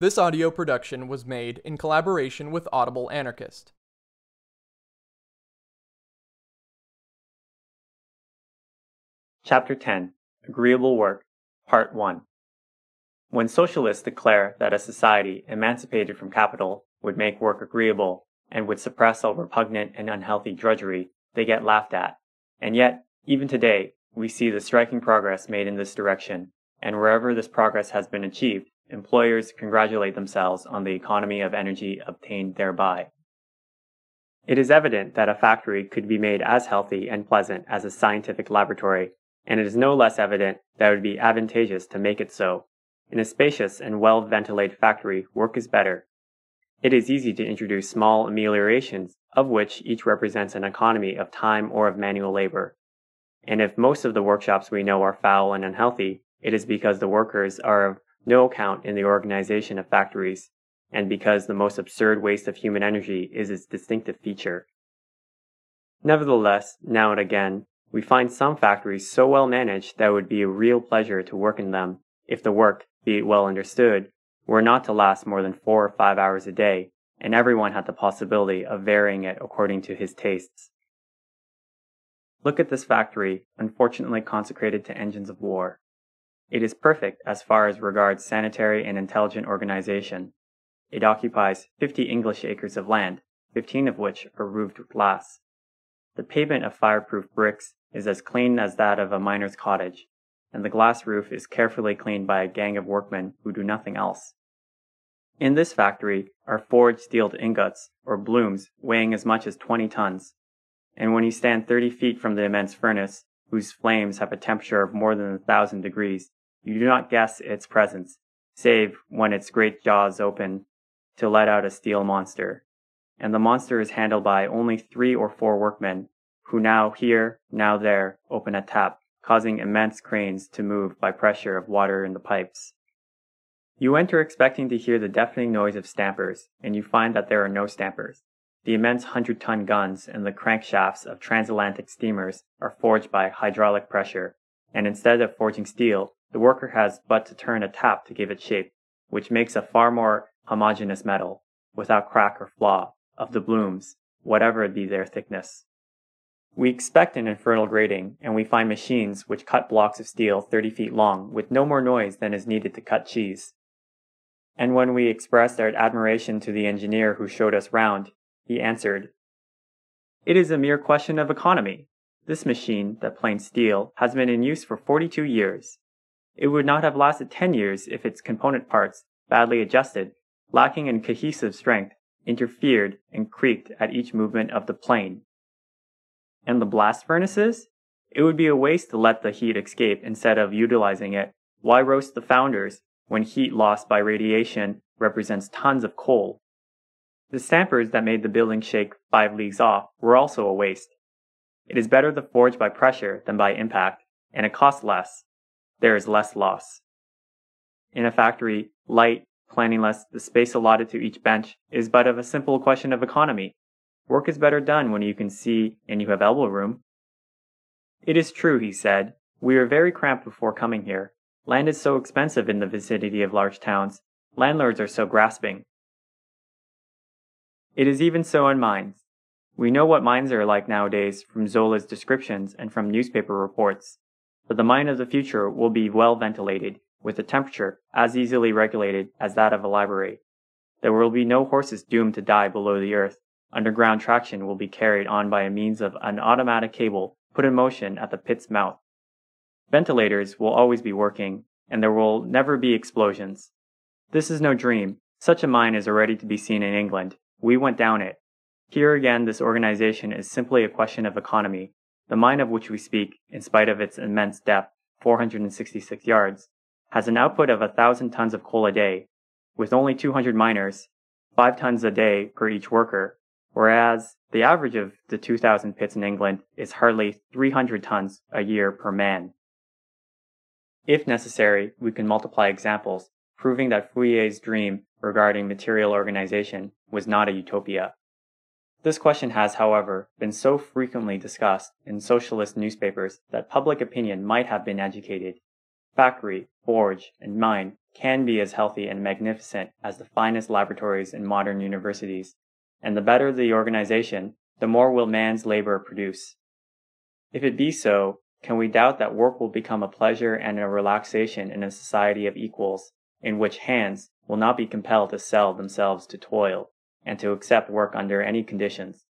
This audio production was made in collaboration with Audible Anarchist. Chapter 10 Agreeable Work, Part 1 When socialists declare that a society emancipated from capital would make work agreeable and would suppress all repugnant and unhealthy drudgery, they get laughed at. And yet, even today, we see the striking progress made in this direction, and wherever this progress has been achieved, employers congratulate themselves on the economy of energy obtained thereby. It is evident that a factory could be made as healthy and pleasant as a scientific laboratory, and it is no less evident that it would be advantageous to make it so. In a spacious and well ventilated factory, work is better. It is easy to introduce small ameliorations, of which each represents an economy of time or of manual labor. And if most of the workshops we know are foul and unhealthy, it is because the workers are of no account in the organization of factories, and because the most absurd waste of human energy is its distinctive feature. Nevertheless, now and again, we find some factories so well managed that it would be a real pleasure to work in them if the work, be it well understood, were not to last more than four or five hours a day, and everyone had the possibility of varying it according to his tastes. Look at this factory, unfortunately consecrated to engines of war. It is perfect as far as regards sanitary and intelligent organization. It occupies 50 English acres of land, 15 of which are roofed with glass. The pavement of fireproof bricks is as clean as that of a miner's cottage, and the glass roof is carefully cleaned by a gang of workmen who do nothing else. In this factory are forged steel ingots, or blooms, weighing as much as 20 tons. And when you stand 30 feet from the immense furnace, whose flames have a temperature of more than a thousand degrees, you do not guess its presence, save when its great jaws open to let out a steel monster. And the monster is handled by only three or four workmen, who now here, now there, open a tap, causing immense cranes to move by pressure of water in the pipes. You enter expecting to hear the deafening noise of stampers, and you find that there are no stampers. The immense hundred ton guns and the crankshafts of transatlantic steamers are forged by hydraulic pressure, and instead of forging steel, the worker has but to turn a tap to give it shape, which makes a far more homogeneous metal, without crack or flaw, of the blooms, whatever be their thickness. We expect an infernal grating, and we find machines which cut blocks of steel 30 feet long with no more noise than is needed to cut cheese. And when we expressed our admiration to the engineer who showed us round, he answered, It is a mere question of economy. This machine, that planes steel, has been in use for 42 years. It would not have lasted 10 years if its component parts, badly adjusted, lacking in cohesive strength, interfered and creaked at each movement of the plane. And the blast furnaces? It would be a waste to let the heat escape instead of utilizing it. Why roast the founders when heat lost by radiation represents tons of coal? The stampers that made the building shake five leagues off were also a waste. It is better to forge by pressure than by impact, and it costs less. There is less loss. In a factory, light, cleanliness, the space allotted to each bench is but of a simple question of economy. Work is better done when you can see and you have elbow room. It is true, he said. We were very cramped before coming here. Land is so expensive in the vicinity of large towns. Landlords are so grasping. It is even so in mines. We know what mines are like nowadays from Zola's descriptions and from newspaper reports. But the mine of the future will be well ventilated, with a temperature as easily regulated as that of a library. There will be no horses doomed to die below the earth, Underground traction will be carried on by means of an automatic cable put in motion at the pit's mouth. Ventilators will always be working, and there will never be explosions. This is no dream. Such a mine is already to be seen in England. We went down it. Here again, this organization is simply a question of economy. The mine of which we speak, in spite of its immense depth, 466 yards, has an output of a thousand tons of coal a day, with only 200 miners, 5 tons a day per each worker, whereas the average of the 2,000 pits in England is hardly 300 tons a year per man. If necessary, we can multiply examples, proving that Fourier's dream regarding material organization was not a utopia. This question has, however, been so frequently discussed in socialist newspapers that public opinion might have been educated. Factory, forge, and mine can be as healthy and magnificent as the finest laboratories in modern universities, and the better the organization, the more will man's labor produce. If it be so, can we doubt that work will become a pleasure and a relaxation in a society of equals, in which hands will not be compelled to sell themselves to toil and to accept work under any conditions?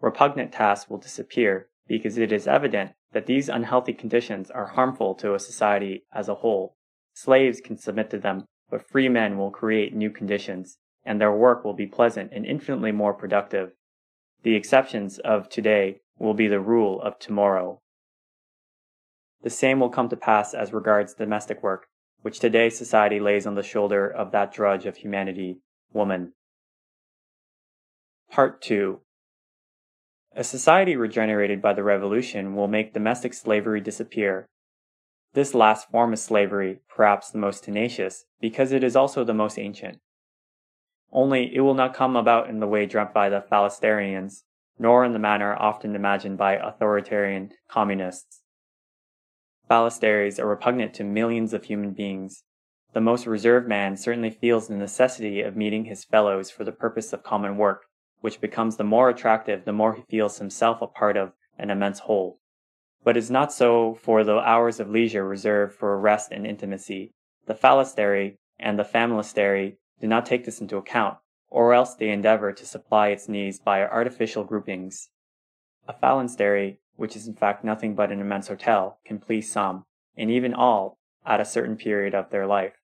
Repugnant tasks will disappear because it is evident that these unhealthy conditions are harmful to a society as a whole. Slaves can submit to them, but free men will create new conditions, and their work will be pleasant and infinitely more productive. The exceptions of today will be the rule of tomorrow. The same will come to pass as regards domestic work, which today society lays on the shoulder of that drudge of humanity, woman. Part 2 a society regenerated by the revolution will make domestic slavery disappear. This last form of slavery, perhaps the most tenacious, because it is also the most ancient. Only it will not come about in the way dreamt by the phalansterians, nor in the manner often imagined by authoritarian communists. Phalansteries are repugnant to millions of human beings. The most reserved man certainly feels the necessity of meeting his fellows for the purpose of common work, which becomes the more attractive the more he feels himself a part of an immense whole. But it is not so for the hours of leisure reserved for rest and intimacy. The phalanstery and the familistery do not take this into account, or else they endeavor to supply its needs by artificial groupings. A phalanstery, which is in fact nothing but an immense hotel, can please some, and even all, at a certain period of their life.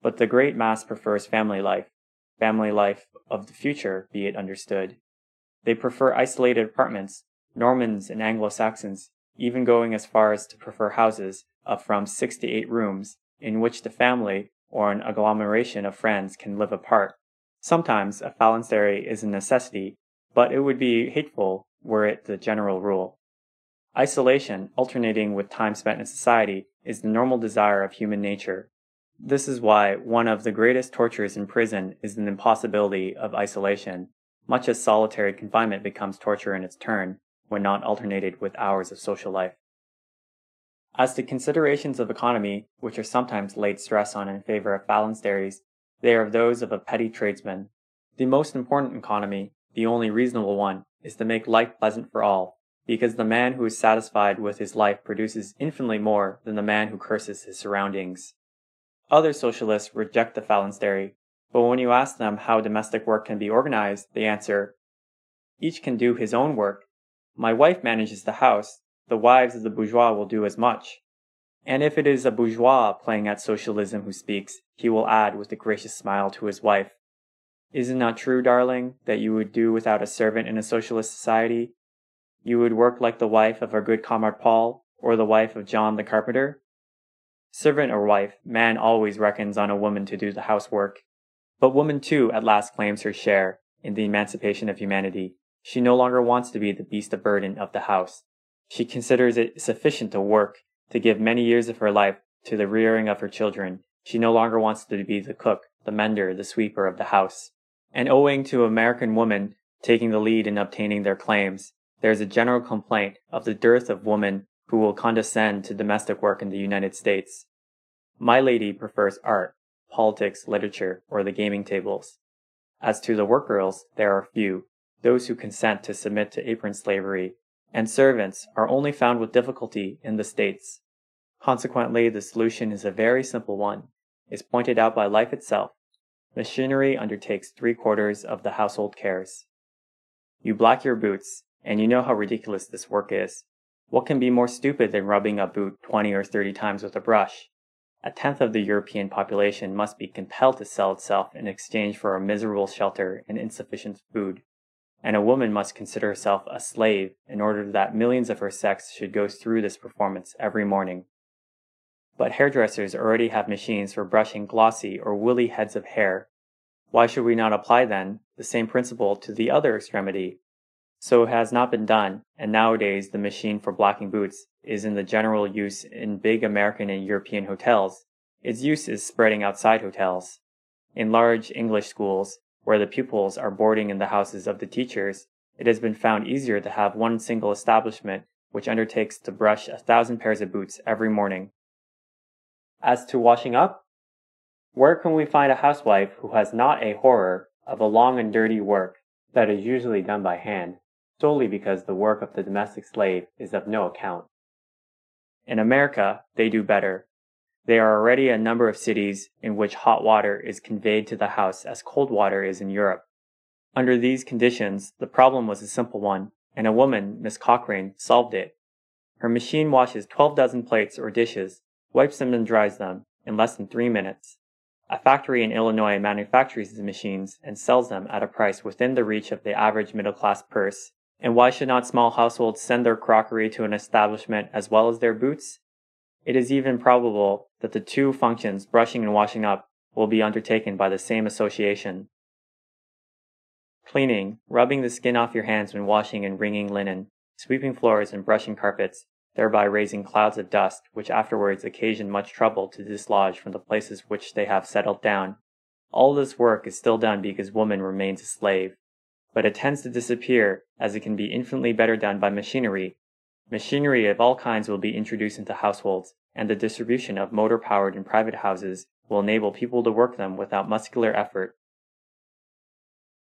But the great mass prefers family life, family life of the future, be it understood. They prefer isolated apartments, Normans and Anglo Saxons even going as far as to prefer houses of from six to eight rooms, in which the family or an agglomeration of friends can live apart. Sometimes a phalanstery is a necessity, but it would be hateful were it the general rule. Isolation, alternating with time spent in society, is the normal desire of human nature, this is why one of the greatest tortures in prison is the impossibility of isolation, much as solitary confinement becomes torture in its turn when not alternated with hours of social life. As to considerations of economy, which are sometimes laid stress on in favor of phalansteries, they are those of a petty tradesman. The most important economy, the only reasonable one, is to make life pleasant for all, because the man who is satisfied with his life produces infinitely more than the man who curses his surroundings. Other socialists reject the phalanstery, but when you ask them how domestic work can be organized, they answer, each can do his own work. My wife manages the house, the wives of the bourgeois will do as much. And if it is a bourgeois playing at socialism who speaks, he will add with a gracious smile to his wife, Is it not true, darling, that you would do without a servant in a socialist society? You would work like the wife of our good comrade Paul, or the wife of John the carpenter? Servant or wife, man always reckons on a woman to do the housework. But woman too at last claims her share in the emancipation of humanity. She no longer wants to be the beast of burden of the house. She considers it sufficient to work, to give many years of her life to the rearing of her children. She no longer wants to be the cook, the mender, the sweeper of the house. And owing to American women taking the lead in obtaining their claims, there is a general complaint of the dearth of women who will condescend to domestic work in the United States. My lady prefers art, politics, literature, or the gaming tables. As to the work girls, there are few, those who consent to submit to apron slavery, and servants are only found with difficulty in the States. Consequently, the solution is a very simple one, is pointed out by life itself. Machinery undertakes three quarters of the household cares. You black your boots, and you know how ridiculous this work is. What can be more stupid than rubbing a boot 20 or 30 times with a brush? A tenth of the European population must be compelled to sell itself in exchange for a miserable shelter and insufficient food. And a woman must consider herself a slave in order that millions of her sex should go through this performance every morning. But hairdressers already have machines for brushing glossy or woolly heads of hair. Why should we not apply then the same principle to the other extremity so it has not been done, and nowadays the machine for blacking boots is in the general use in big American and European hotels. Its use is spreading outside hotels. In large English schools, where the pupils are boarding in the houses of the teachers, it has been found easier to have one single establishment which undertakes to brush a thousand pairs of boots every morning. As to washing up, Where can we find a housewife who has not a horror of a long and dirty work that is usually done by hand, solely because the work of the domestic slave is of no account? In America, they do better. There are already a number of cities in which hot water is conveyed to the house as cold water is in Europe. Under these conditions, the problem was a simple one, and a woman, Miss Cochrane, solved it. Her machine washes 12 dozen plates or dishes, wipes them and dries them in less than three minutes. A factory in Illinois manufactures these machines and sells them at a price within the reach of the average middle class purse. And why should not small households send their crockery to an establishment as well as their boots? It is even probable that the two functions, brushing and washing up, will be undertaken by the same association. Cleaning, rubbing the skin off your hands when washing and wringing linen, sweeping floors and brushing carpets, thereby raising clouds of dust which afterwards occasion much trouble to dislodge from the places which they have settled down. All this work is still done because woman remains a slave, but it tends to disappear as it can be infinitely better done by machinery. Machinery of all kinds will be introduced into households, and the distribution of motor powered and private houses will enable people to work them without muscular effort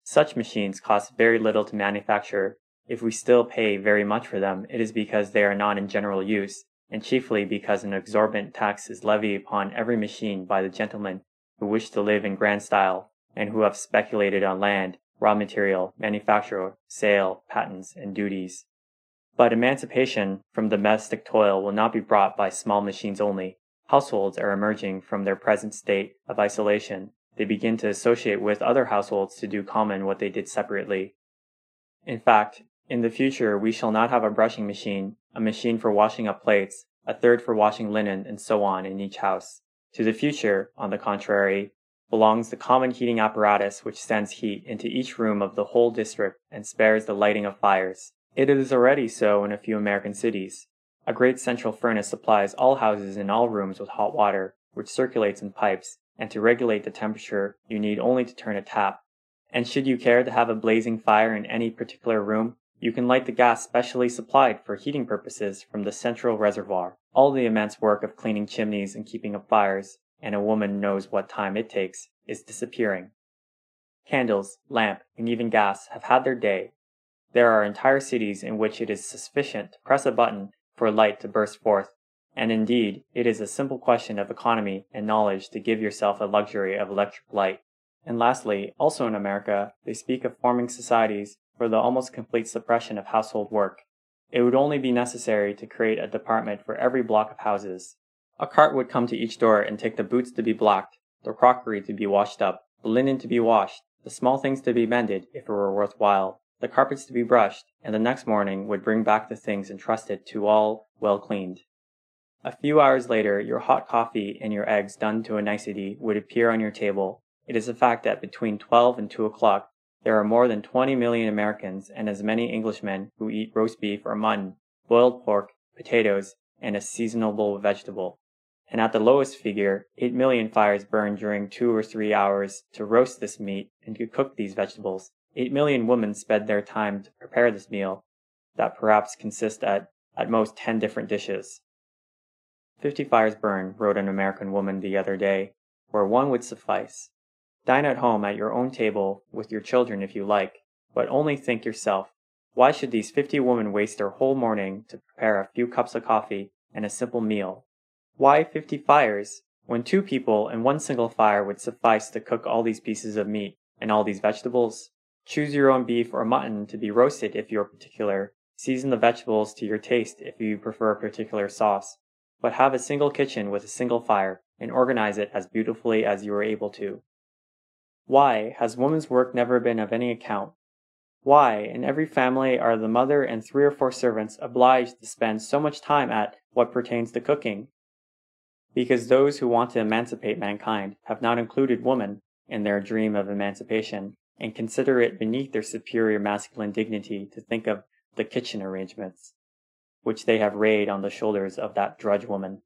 such machines cost very little to manufacture. If we still pay very much for them, it is because they are not in general use, and chiefly because an exorbitant tax is levied upon every machine by the gentlemen who wish to live in grand style, and who have speculated on land, raw material, manufacture, sale, patents, and duties. But emancipation from domestic toil will not be brought by small machines only. Households are emerging from their present state of isolation they begin to associate with other households to do common what they did separately. In fact, in the future, we shall not have a brushing machine, a machine for washing up plates, a third for washing linen, and so on in each house. To the future, on the contrary, belongs the common heating apparatus which sends heat into each room of the whole district and spares the lighting of fires. It is already so in a few American cities. A great central furnace supplies all houses and all rooms with hot water, which circulates in pipes, and to regulate the temperature, you need only to turn a tap. And should you care to have a blazing fire in any particular room, you can light the gas specially supplied for heating purposes from the central reservoir. All the immense work of cleaning chimneys and keeping up fires, and a woman knows what time it takes, is disappearing. Candles, lamp, and even gas have had their day. There are entire cities in which it is sufficient to press a button for light to burst forth and indeed, it is a simple question of economy and knowledge to give yourself a luxury of electric light. And lastly, also in America, they speak of forming societies for the almost complete suppression of household work. It would only be necessary to create a department for every block of houses. A cart would come to each door and take the boots to be blacked, the crockery to be washed up, the linen to be washed, the small things to be mended if it were worthwhile, the carpets to be brushed, and the next morning would bring back the things entrusted to all well cleaned. A few hours later, your hot coffee and your eggs done to a nicety would appear on your table. It is a fact that between 12 and 2 o'clock, there are more than 20 million Americans and as many Englishmen who eat roast beef or mutton, boiled pork, potatoes, and a seasonable vegetable. And at the lowest figure, 8 million fires burn during two or three hours to roast this meat and to cook these vegetables. 8 million women spend their time to prepare this meal that perhaps consists at, at most 10 different dishes. Fifty fires burn, wrote an American woman the other day, where one would suffice. Dine at home at your own table with your children if you like, but only think yourself, why should these fifty women waste their whole morning to prepare a few cups of coffee and a simple meal? Why fifty fires, when two people and one single fire would suffice to cook all these pieces of meat and all these vegetables? Choose your own beef or mutton to be roasted if you are particular. Season the vegetables to your taste if you prefer a particular sauce but have a single kitchen with a single fire and organize it as beautifully as you are able to. Why has woman's work never been of any account? Why, in every family, are the mother and three or four servants obliged to spend so much time at what pertains to cooking? Because those who want to emancipate mankind have not included woman in their dream of emancipation and consider it beneath their superior masculine dignity to think of the kitchen arrangements which they have laid on the shoulders of that drudge woman.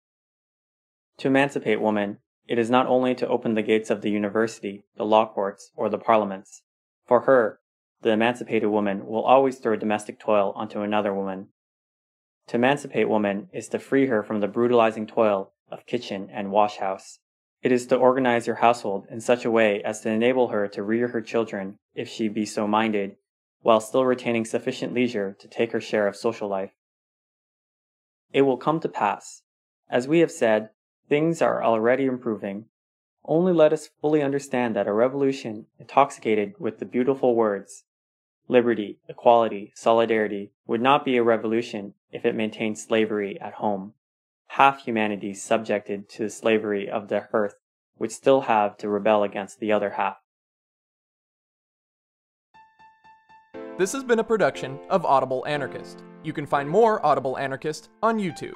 To emancipate woman, it is not only to open the gates of the university, the law courts, or the parliaments. For her, the emancipated woman will always throw domestic toil onto another woman. To emancipate woman is to free her from the brutalizing toil of kitchen and wash house. It is to organize your household in such a way as to enable her to rear her children, if she be so minded, while still retaining sufficient leisure to take her share of social life. It will come to pass. As we have said, things are already improving. Only let us fully understand that a revolution intoxicated with the beautiful words liberty, equality, solidarity would not be a revolution if it maintained slavery at home. Half humanity subjected to the slavery of the hearth would still have to rebel against the other half. This has been a production of Audible Anarchist. You can find more Audible Anarchist on YouTube.